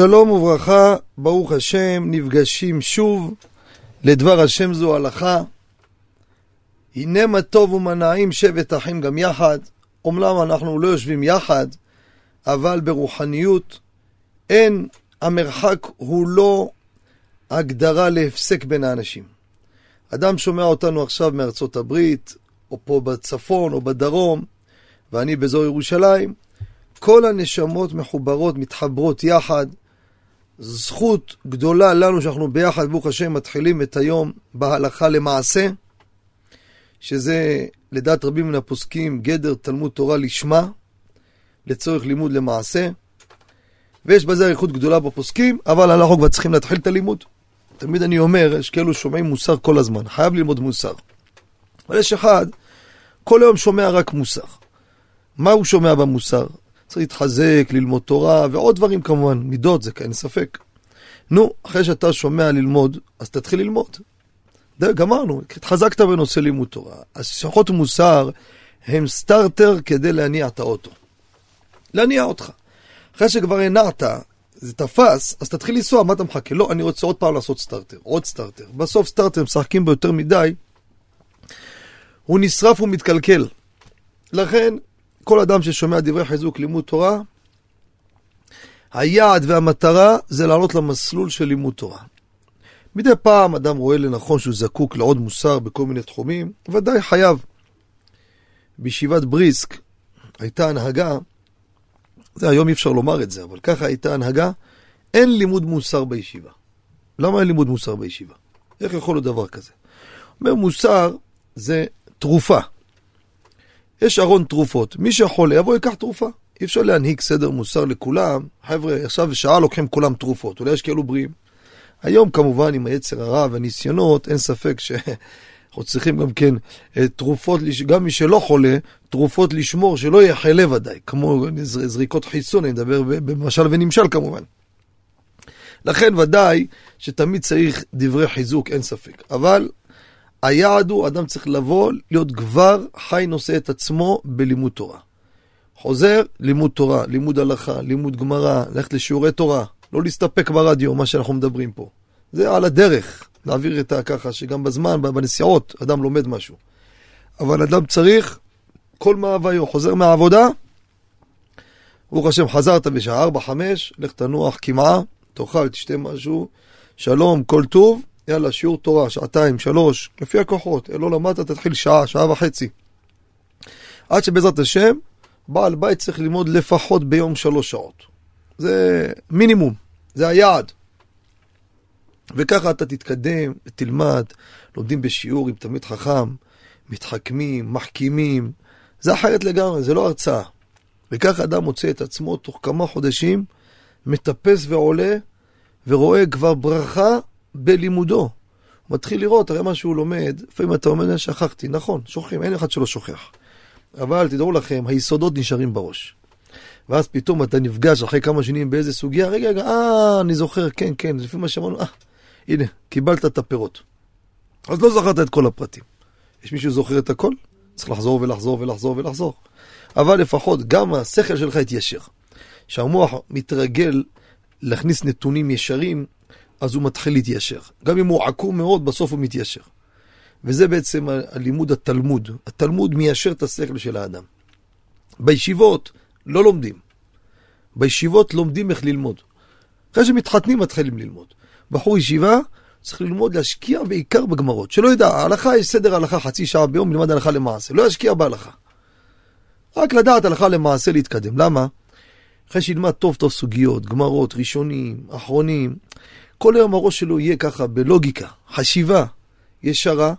שלום וברכה, ברוך השם, נפגשים שוב לדבר השם זו הלכה. הנה מה טוב ומה נעים שבת אחים גם יחד. אומנם אנחנו לא יושבים יחד, אבל ברוחניות אין, המרחק הוא לא הגדרה להפסק בין האנשים. אדם שומע אותנו עכשיו מארצות הברית, או פה בצפון או בדרום, ואני באזור ירושלים, כל הנשמות מחוברות, מתחברות יחד. זכות גדולה לנו שאנחנו ביחד, ברוך השם, מתחילים את היום בהלכה למעשה, שזה לדעת רבים מן הפוסקים גדר תלמוד תורה לשמה, לצורך לימוד למעשה. ויש בזה אריכות גדולה בפוסקים, אבל אנחנו כבר צריכים להתחיל את הלימוד. תמיד אני אומר, יש כאלו שומעים מוסר כל הזמן, חייב ללמוד מוסר. אבל יש אחד, כל היום שומע רק מוסר. מה הוא שומע במוסר? צריך להתחזק, ללמוד תורה, ועוד דברים כמובן, מידות, זה כאין ספק. נו, אחרי שאתה שומע ללמוד, אז תתחיל ללמוד. די, גמרנו, התחזקת בנושא לימוד תורה. אז שיחות מוסר הם סטארטר כדי להניע את האוטו. להניע אותך. אחרי שכבר הנעת, זה תפס, אז תתחיל לנסוע, מה אתה מחכה? לא, אני רוצה עוד פעם לעשות סטארטר, עוד סטארטר. בסוף סטארטר משחקים בו יותר מדי, הוא נשרף ומתקלקל. לכן, כל אדם ששומע דברי חיזוק לימוד תורה, היעד והמטרה זה לעלות למסלול של לימוד תורה. מדי פעם אדם רואה לנכון שהוא זקוק לעוד מוסר בכל מיני תחומים, ודאי חייב. בישיבת בריסק הייתה הנהגה, זה היום אי אפשר לומר את זה, אבל ככה הייתה הנהגה, אין לימוד מוסר בישיבה. למה אין לימוד מוסר בישיבה? איך יכול להיות דבר כזה? אומר מוסר זה תרופה. יש ארון תרופות, מי שיכול יבוא ייקח תרופה. אי אפשר להנהיג סדר מוסר לכולם. חבר'ה, עכשיו שעה לוקחים כולם תרופות, אולי יש כאלו בריאים. היום כמובן עם היצר הרע והניסיונות, אין ספק שאנחנו צריכים גם כן אה, תרופות, גם מי שלא חולה, תרופות לשמור שלא יהיה חלה ודאי, כמו זריקות חיסון, אני מדבר במשל ונמשל כמובן. לכן ודאי שתמיד צריך דברי חיזוק, אין ספק. אבל היעד הוא, אדם צריך לבוא, להיות כבר חי נושא את עצמו בלימוד תורה. חוזר, לימוד תורה, לימוד הלכה, לימוד גמרא, ללכת לשיעורי תורה, לא להסתפק ברדיו, מה שאנחנו מדברים פה. זה על הדרך, להעביר את ככה, שגם בזמן, בנסיעות, אדם לומד משהו. אבל אדם צריך, כל מאוויו, חוזר מהעבודה, ברוך השם, חזרת בשעה 4-5, לך תנוח כמעה, תאכל, תשתה משהו, שלום, כל טוב, יאללה, שיעור תורה, שעתיים, שלוש, לפי הכוחות. לא למדת, תתחיל שעה, שעה וחצי. עד שבעזרת השם, בעל בית צריך ללמוד לפחות ביום שלוש שעות. זה מינימום, זה היעד. וככה אתה תתקדם, תלמד, לומדים בשיעור עם תלמיד חכם, מתחכמים, מחכימים. זה אחרת לגמרי, זה לא הרצאה. וככה אדם מוצא את עצמו תוך כמה חודשים, מטפס ועולה, ורואה כבר ברכה בלימודו. הוא מתחיל לראות, הרי מה שהוא לומד, לפעמים אתה אומר, שכחתי, נכון, שוכחים, אין אחד שלא שוכח. אבל תדעו לכם, היסודות נשארים בראש. ואז פתאום אתה נפגש אחרי כמה שנים באיזה סוגיה, רגע, רגע, אה, אני זוכר, כן, כן, לפי מה שאמרנו, אה, הנה, קיבלת את הפירות. אז לא זכרת את כל הפרטים. יש מישהו זוכר את הכל? צריך לחזור ולחזור ולחזור ולחזור. אבל לפחות גם השכל שלך יתיישר. כשהמוח מתרגל להכניס נתונים ישרים, אז הוא מתחיל להתיישר. גם אם הוא עקום מאוד, בסוף הוא מתיישר. וזה בעצם הלימוד התלמוד. התלמוד מיישר את השכל של האדם. בישיבות לא לומדים. בישיבות לומדים איך ללמוד. אחרי שמתחתנים מתחילים ללמוד. בחור ישיבה צריך ללמוד להשקיע בעיקר בגמרות. שלא ידע, ההלכה יש סדר הלכה חצי שעה ביום, ללמד הלכה למעשה. לא ישקיע בהלכה. רק לדעת הלכה למעשה להתקדם. למה? אחרי שילמד טוב טוב סוגיות, גמרות, ראשונים, אחרונים, כל היום הראש שלו יהיה ככה בלוגיקה, חשיבה ישרה,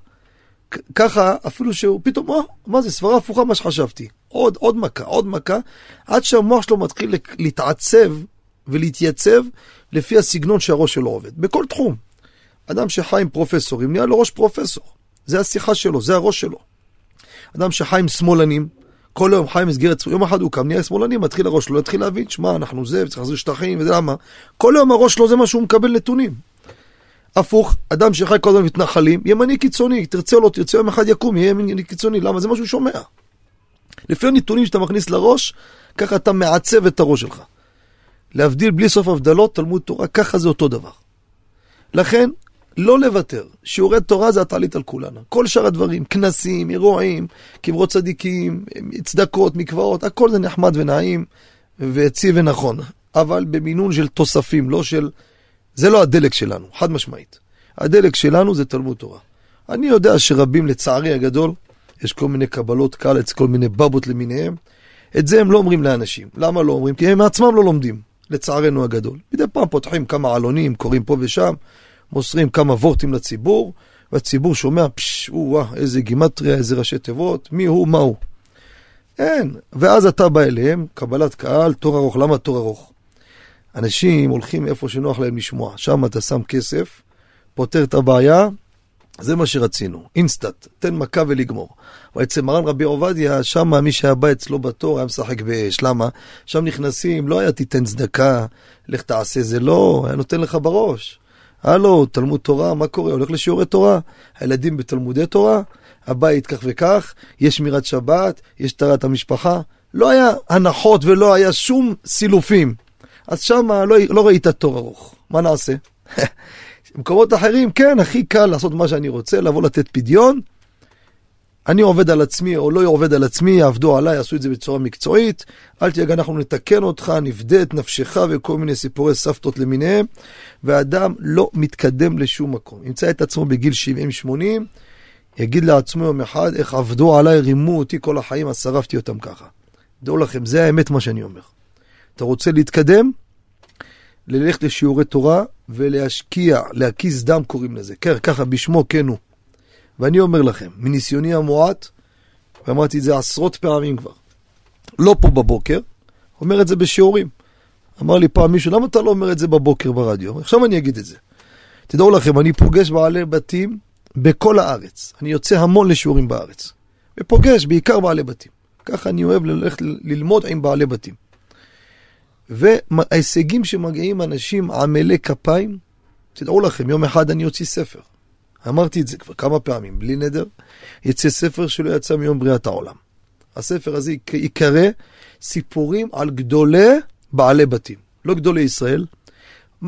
ככה אפילו שהוא פתאום, מה, מה זה, סברה הפוכה מה שחשבתי. עוד, עוד מכה, עוד מכה, עד שהמוח שלו מתחיל להתעצב ולהתייצב לפי הסגנון שהראש שלו עובד. בכל תחום. אדם שחי עם פרופסורים, נהיה לו ראש פרופסור. זה השיחה שלו, זה הראש שלו. אדם שחי עם שמאלנים, כל היום חי מסגרת, יום אחד הוא קם, נהיה שמאלני, מתחיל הראש שלו, להתחיל להבין, שמע, אנחנו זה, וצריך להחזיר שטחים, וזה למה. כל היום הראש שלו זה מה שהוא מקבל נתונים. הפוך, אדם שחי כל הזמן מתנחלים, ימני קיצוני, תרצה או לא תרצה, יום אחד יקום, יהיה ימני קיצוני, למה? זה מה שהוא שומע. לפי הנתונים שאתה מכניס לראש, ככה אתה מעצב את הראש שלך. להבדיל בלי סוף הבדלות, תלמוד תורה, ככה זה אותו דבר. לכן, לא לוותר. שיעורי תורה זה הטלית על כולנו. כל שאר הדברים, כנסים, אירועים, קברות צדיקים, צדקות, מקוואות, הכל זה נחמד ונעים ויציב ונכון. אבל במינון של תוספים, לא של... זה לא הדלק שלנו, חד משמעית. הדלק שלנו זה תלמוד תורה. אני יודע שרבים, לצערי הגדול, יש כל מיני קבלות קהל, כל מיני בבות למיניהם. את זה הם לא אומרים לאנשים. למה לא אומרים? כי הם עצמם לא לומדים, לצערנו הגדול. מדי פעם פותחים כמה עלונים, קוראים פה ושם, מוסרים כמה וורטים לציבור, והציבור שומע, פשש, וואה, איזה גימטריה, איזה ראשי תיבות, מי הוא, מה הוא. אין. ואז אתה בא אליהם, קבלת קהל, תור ארוך. למה תור ארוך? אנשים הולכים איפה שנוח להם לשמוע. שם אתה שם כסף, פותר את הבעיה, זה מה שרצינו, אינסטאט, תן מכה ולגמור. אבל אצל מרן רבי עובדיה, שם מי שהיה בא אצלו בתור היה משחק באש. למה? שם נכנסים, לא היה תיתן צדקה, לך תעשה זה לא, היה נותן לך בראש. הלו, תלמוד תורה, מה קורה? הולך לשיעורי תורה. הילדים בתלמודי תורה, הבית כך וכך, יש שמירת שבת, יש טהרת המשפחה. לא היה הנחות ולא היה שום סילופים. אז שם לא, לא ראית תור ארוך. מה נעשה? במקומות אחרים, כן, הכי קל לעשות מה שאני רוצה, לבוא לתת פדיון. אני עובד על עצמי או לא עובד על עצמי, יעבדו עליי, יעשו את זה בצורה מקצועית. אל תדאג, אנחנו נתקן אותך, נפדה את נפשך וכל מיני סיפורי סבתות למיניהם. והאדם לא מתקדם לשום מקום. ימצא את עצמו בגיל 70-80, יגיד לעצמו יום אחד, איך עבדו עליי, רימו אותי כל החיים, אז שרפתי אותם ככה. דעו לכם, זה האמת מה שאני אומר. אתה רוצה להתקדם? ללכת לשיעורי תורה ולהשקיע, להקיס דם קוראים לזה. כן, ככה בשמו כן הוא. ואני אומר לכם, מניסיוני המועט, ואמרתי את זה עשרות פעמים כבר, לא פה בבוקר, אומר את זה בשיעורים. אמר לי פעם מישהו, למה אתה לא אומר את זה בבוקר ברדיו? עכשיו אני אגיד את זה. תדעו לכם, אני פוגש בעלי בתים בכל הארץ. אני יוצא המון לשיעורים בארץ. ופוגש בעיקר בעלי בתים. ככה אני אוהב ללכת ללמוד עם בעלי בתים. וההישגים שמגיעים אנשים עמלי כפיים, תדעו לכם, יום אחד אני אוציא ספר. אמרתי את זה כבר כמה פעמים, בלי נדר, יצא ספר שלא יצא מיום בריאת העולם. הספר הזה ייקרא סיפורים על גדולי בעלי בתים, לא גדולי ישראל.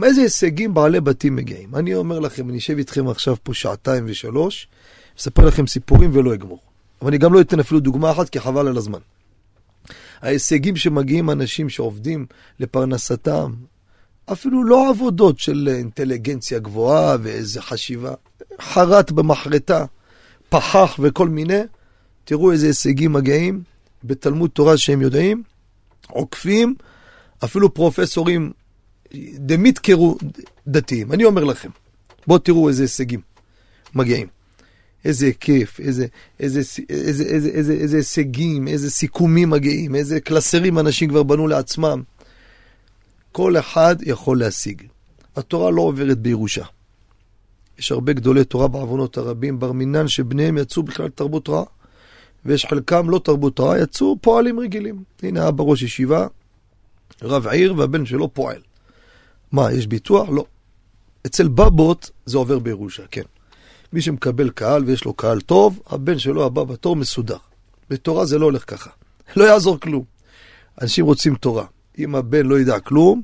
איזה הישגים בעלי בתים מגיעים? אני אומר לכם, אני אשב איתכם עכשיו פה שעתיים ושלוש, אספר לכם סיפורים ולא אגמור. אבל אני גם לא אתן אפילו דוגמה אחת, כי חבל על הזמן. ההישגים שמגיעים אנשים שעובדים לפרנסתם, אפילו לא עבודות של אינטליגנציה גבוהה ואיזה חשיבה, חרט במחרטה, פחח וכל מיני, תראו איזה הישגים מגיעים בתלמוד תורה שהם יודעים, עוקפים, אפילו פרופסורים דמיתקרו דתיים. אני אומר לכם, בואו תראו איזה הישגים מגיעים. איזה כיף, איזה, איזה, איזה, איזה, איזה, איזה הישגים, איזה סיכומים מגיעים, איזה קלסרים אנשים כבר בנו לעצמם. כל אחד יכול להשיג. התורה לא עוברת בירושה. יש הרבה גדולי תורה בעוונות הרבים, בר מינן שבניהם יצאו בכלל תרבות רעה, ויש חלקם לא תרבות רעה, יצאו פועלים רגילים. הנה אבא ראש ישיבה, רב עיר והבן שלו פועל. מה, יש ביטוח? לא. אצל בבות זה עובר בירושה, כן. מי שמקבל קהל ויש לו קהל טוב, הבן שלו הבא בתור מסודר. בתורה זה לא הולך ככה. לא יעזור כלום. אנשים רוצים תורה. אם הבן לא ידע כלום,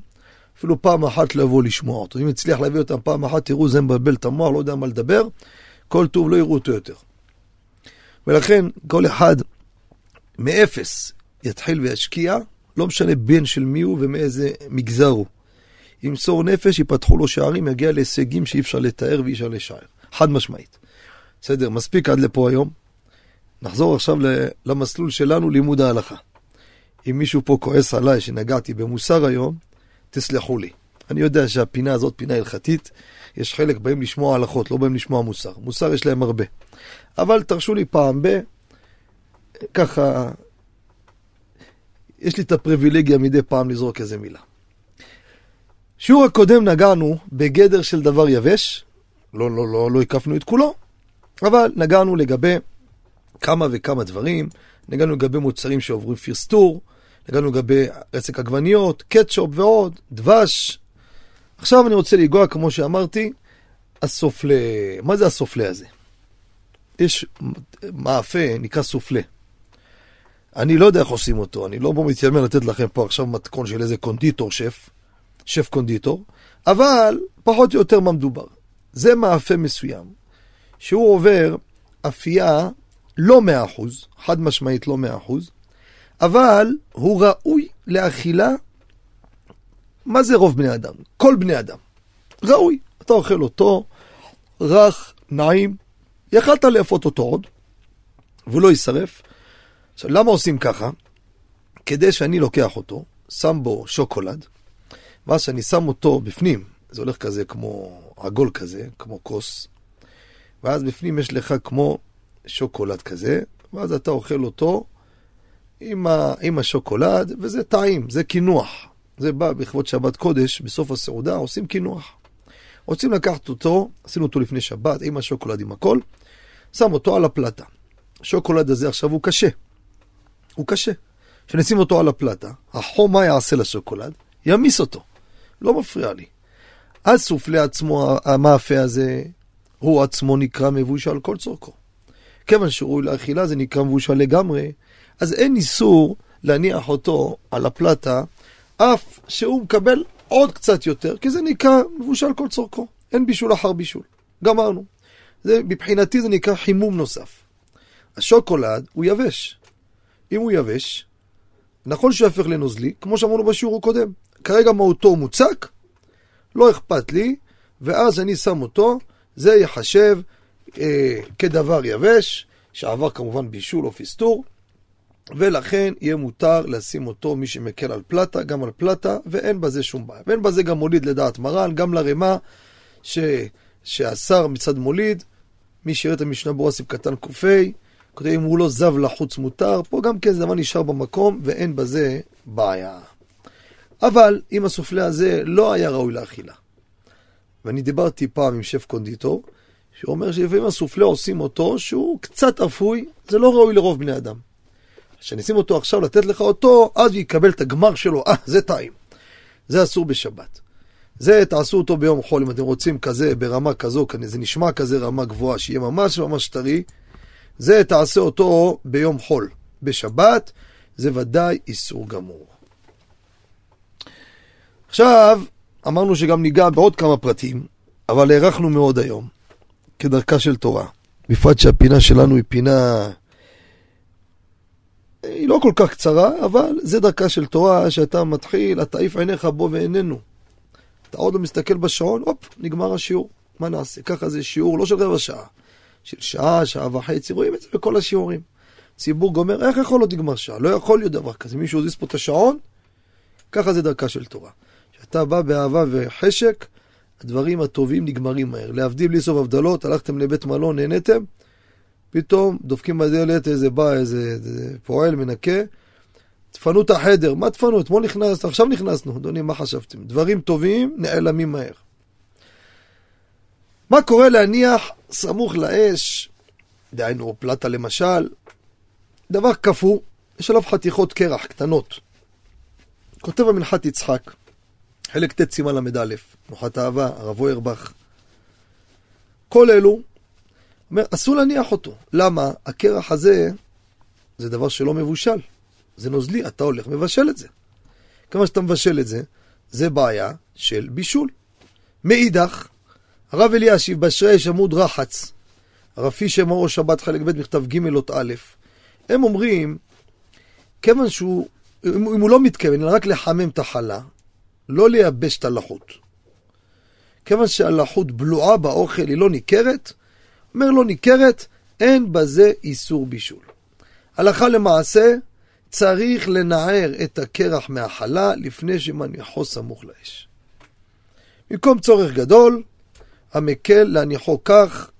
אפילו פעם אחת לא יבואו לשמוע אותו. אם יצליח להביא אותם פעם אחת, תראו, זה מבלבל את המוח, לא יודע מה לדבר, כל טוב לא יראו אותו יותר. ולכן, כל אחד מאפס יתחיל וישקיע, לא משנה בן של מי הוא ומאיזה מגזר הוא. ימסור נפש, יפתחו לו שערים, יגיע להישגים שאי אפשר לתאר ואי אפשר לשער. חד משמעית. בסדר, מספיק עד לפה היום. נחזור עכשיו למסלול שלנו, לימוד ההלכה. אם מישהו פה כועס עליי שנגעתי במוסר היום, תסלחו לי. אני יודע שהפינה הזאת פינה הלכתית, יש חלק באים לשמוע הלכות, לא באים לשמוע מוסר. מוסר יש להם הרבה. אבל תרשו לי פעם ב... ככה... יש לי את הפריבילגיה מדי פעם לזרוק איזה מילה. שיעור הקודם נגענו בגדר של דבר יבש, לא, לא, לא, לא הקפנו את כולו, אבל נגענו לגבי כמה וכמה דברים, נגענו לגבי מוצרים שעוברים פרסטור, נגענו לגבי רסק עגבניות, קטשופ ועוד, דבש. עכשיו אני רוצה לנגוע, כמו שאמרתי, הסופלה. מה זה הסופלה הזה? יש מאפה, נקרא סופלה. אני לא יודע איך עושים אותו, אני לא מתיימר לתת לכם פה עכשיו מתכון של איזה קונדיטור שף, שף קונדיטור, אבל פחות או יותר מה מדובר. זה מאפה מסוים, שהוא עובר אפייה לא מאה אחוז, חד משמעית לא מאה אחוז, אבל הוא ראוי לאכילה, מה זה רוב בני אדם? כל בני אדם. ראוי. אתה אוכל אותו, רך, נעים, יכלת לאפות אותו עוד, והוא לא יישרף. עכשיו, למה עושים ככה? כדי שאני לוקח אותו, שם בו שוקולד, ואז שאני שם אותו בפנים, זה הולך כזה כמו עגול כזה, כמו כוס, ואז בפנים יש לך כמו שוקולד כזה, ואז אתה אוכל אותו עם, ה, עם השוקולד, וזה טעים, זה קינוח. זה בא בכבוד שבת קודש, בסוף הסעודה עושים קינוח. רוצים לקחת אותו, עשינו אותו לפני שבת, עם השוקולד, עם הכל, שם אותו על הפלטה. השוקולד הזה עכשיו הוא קשה. הוא קשה. כשנשים אותו על הפלטה, החום מה יעשה לשוקולד? ימיס אותו. לא מפריע לי. אז סופלי עצמו, המאפה הזה, הוא עצמו נקרא מבושל כל צורכו. כיוון שראוי לאכילה זה נקרא מבושל לגמרי, אז אין איסור להניח אותו על הפלטה, אף שהוא מקבל עוד קצת יותר, כי זה נקרא מבושל כל צורכו. אין בישול אחר בישול. גמרנו. זה, מבחינתי זה נקרא חימום נוסף. השוקולד הוא יבש. אם הוא יבש, נכון שהוא יהפך לנוזלי, כמו שאמרנו בשיעור הקודם. כרגע מהותו מוצק, לא אכפת לי, ואז אני שם אותו, זה ייחשב אה, כדבר יבש, שעבר כמובן בישול או פסטור, ולכן יהיה מותר לשים אותו, מי שמקל על פלטה, גם על פלטה, ואין בזה שום בעיה. ואין בזה גם מוליד לדעת מרן, גם לרמה ש... שהשר מצד מוליד, מי שיראה את המשנה ברורה קטן ק"ה, כותב אם הוא לא זב לחוץ מותר, פה גם כן זה דבר נשאר במקום ואין בזה בעיה. אבל אם הסופלה הזה לא היה ראוי לאכילה, ואני דיברתי פעם עם שף קונדיטור, שאומר שלפעמים הסופלה עושים אותו שהוא קצת אפוי, זה לא ראוי לרוב בני אדם. כשנשים אותו עכשיו לתת לך אותו, אז הוא יקבל את הגמר שלו, אה, זה טעים. זה אסור בשבת. זה תעשו אותו ביום חול, אם אתם רוצים כזה, ברמה כזו, זה נשמע כזה רמה גבוהה, שיהיה ממש ממש טרי. זה תעשה אותו ביום חול. בשבת זה ודאי איסור גמור. עכשיו, אמרנו שגם ניגע בעוד כמה פרטים, אבל הארכנו מאוד היום, כדרכה של תורה. בפרט שהפינה שלנו היא פינה... היא לא כל כך קצרה, אבל זה דרכה של תורה, שאתה מתחיל, אתה עיף עיניך בו ואיננו. אתה עוד לא מסתכל בשעון, הופ, נגמר השיעור. מה נעשה? ככה זה שיעור לא של רבע שעה, של שעה, שעה וחצי, רואים את זה בכל השיעורים. ציבור גומר, איך יכול להיות נגמר שעה? לא יכול להיות דבר כזה. מישהו הזיז פה את השעון, ככה זה דרכה של תורה. כשאתה בא באהבה וחשק, הדברים הטובים נגמרים מהר. להבדיל בלי סוף הבדלות, הלכתם לבית מלון, נהניתם, פתאום דופקים בדלת, איזה בא, איזה, איזה פועל, מנקה, תפנו את החדר. מה תפנו? אתמול נכנסת, עכשיו נכנסנו. אדוני, מה חשבתם? דברים טובים נעלמים מהר. מה קורה להניח סמוך לאש, דהיינו פלטה למשל, דבר קפוא, יש עליו חתיכות קרח קטנות. כותב המנחת יצחק, חלק ט' סימן ל"א, נוחת אהבה, הרב אוירבך. כל אלו, אומר, אסור להניח אותו. למה? הקרח הזה זה דבר שלא מבושל. זה נוזלי, אתה הולך מבשל את זה. כמה שאתה מבשל את זה, זה בעיה של בישול. מאידך, הרב אלישיב בשרי עמוד רחץ, הרב פישר מאור שבת חלק ב' מכתב ג' אות א', הם אומרים, כיוון שהוא, אם הוא לא מתכוון, אלא רק לחמם את החלה, לא לייבש את הלחות. כיוון שהלחות בלועה באוכל, היא לא ניכרת, אומר לא ניכרת, אין בזה איסור בישול. הלכה למעשה, צריך לנער את הקרח מהחלה לפני שמניחו סמוך לאש. במקום צורך גדול, המקל להניחו כך,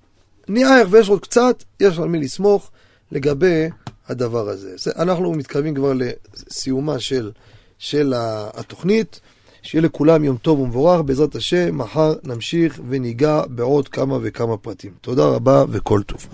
ניער ויש עוד קצת, יש על מי לסמוך לגבי הדבר הזה. אנחנו מתקרבים כבר לסיומה של, של התוכנית. שיהיה לכולם יום טוב ומבורך, בעזרת השם, מחר נמשיך וניגע בעוד כמה וכמה פרטים. תודה רבה וכל טוב.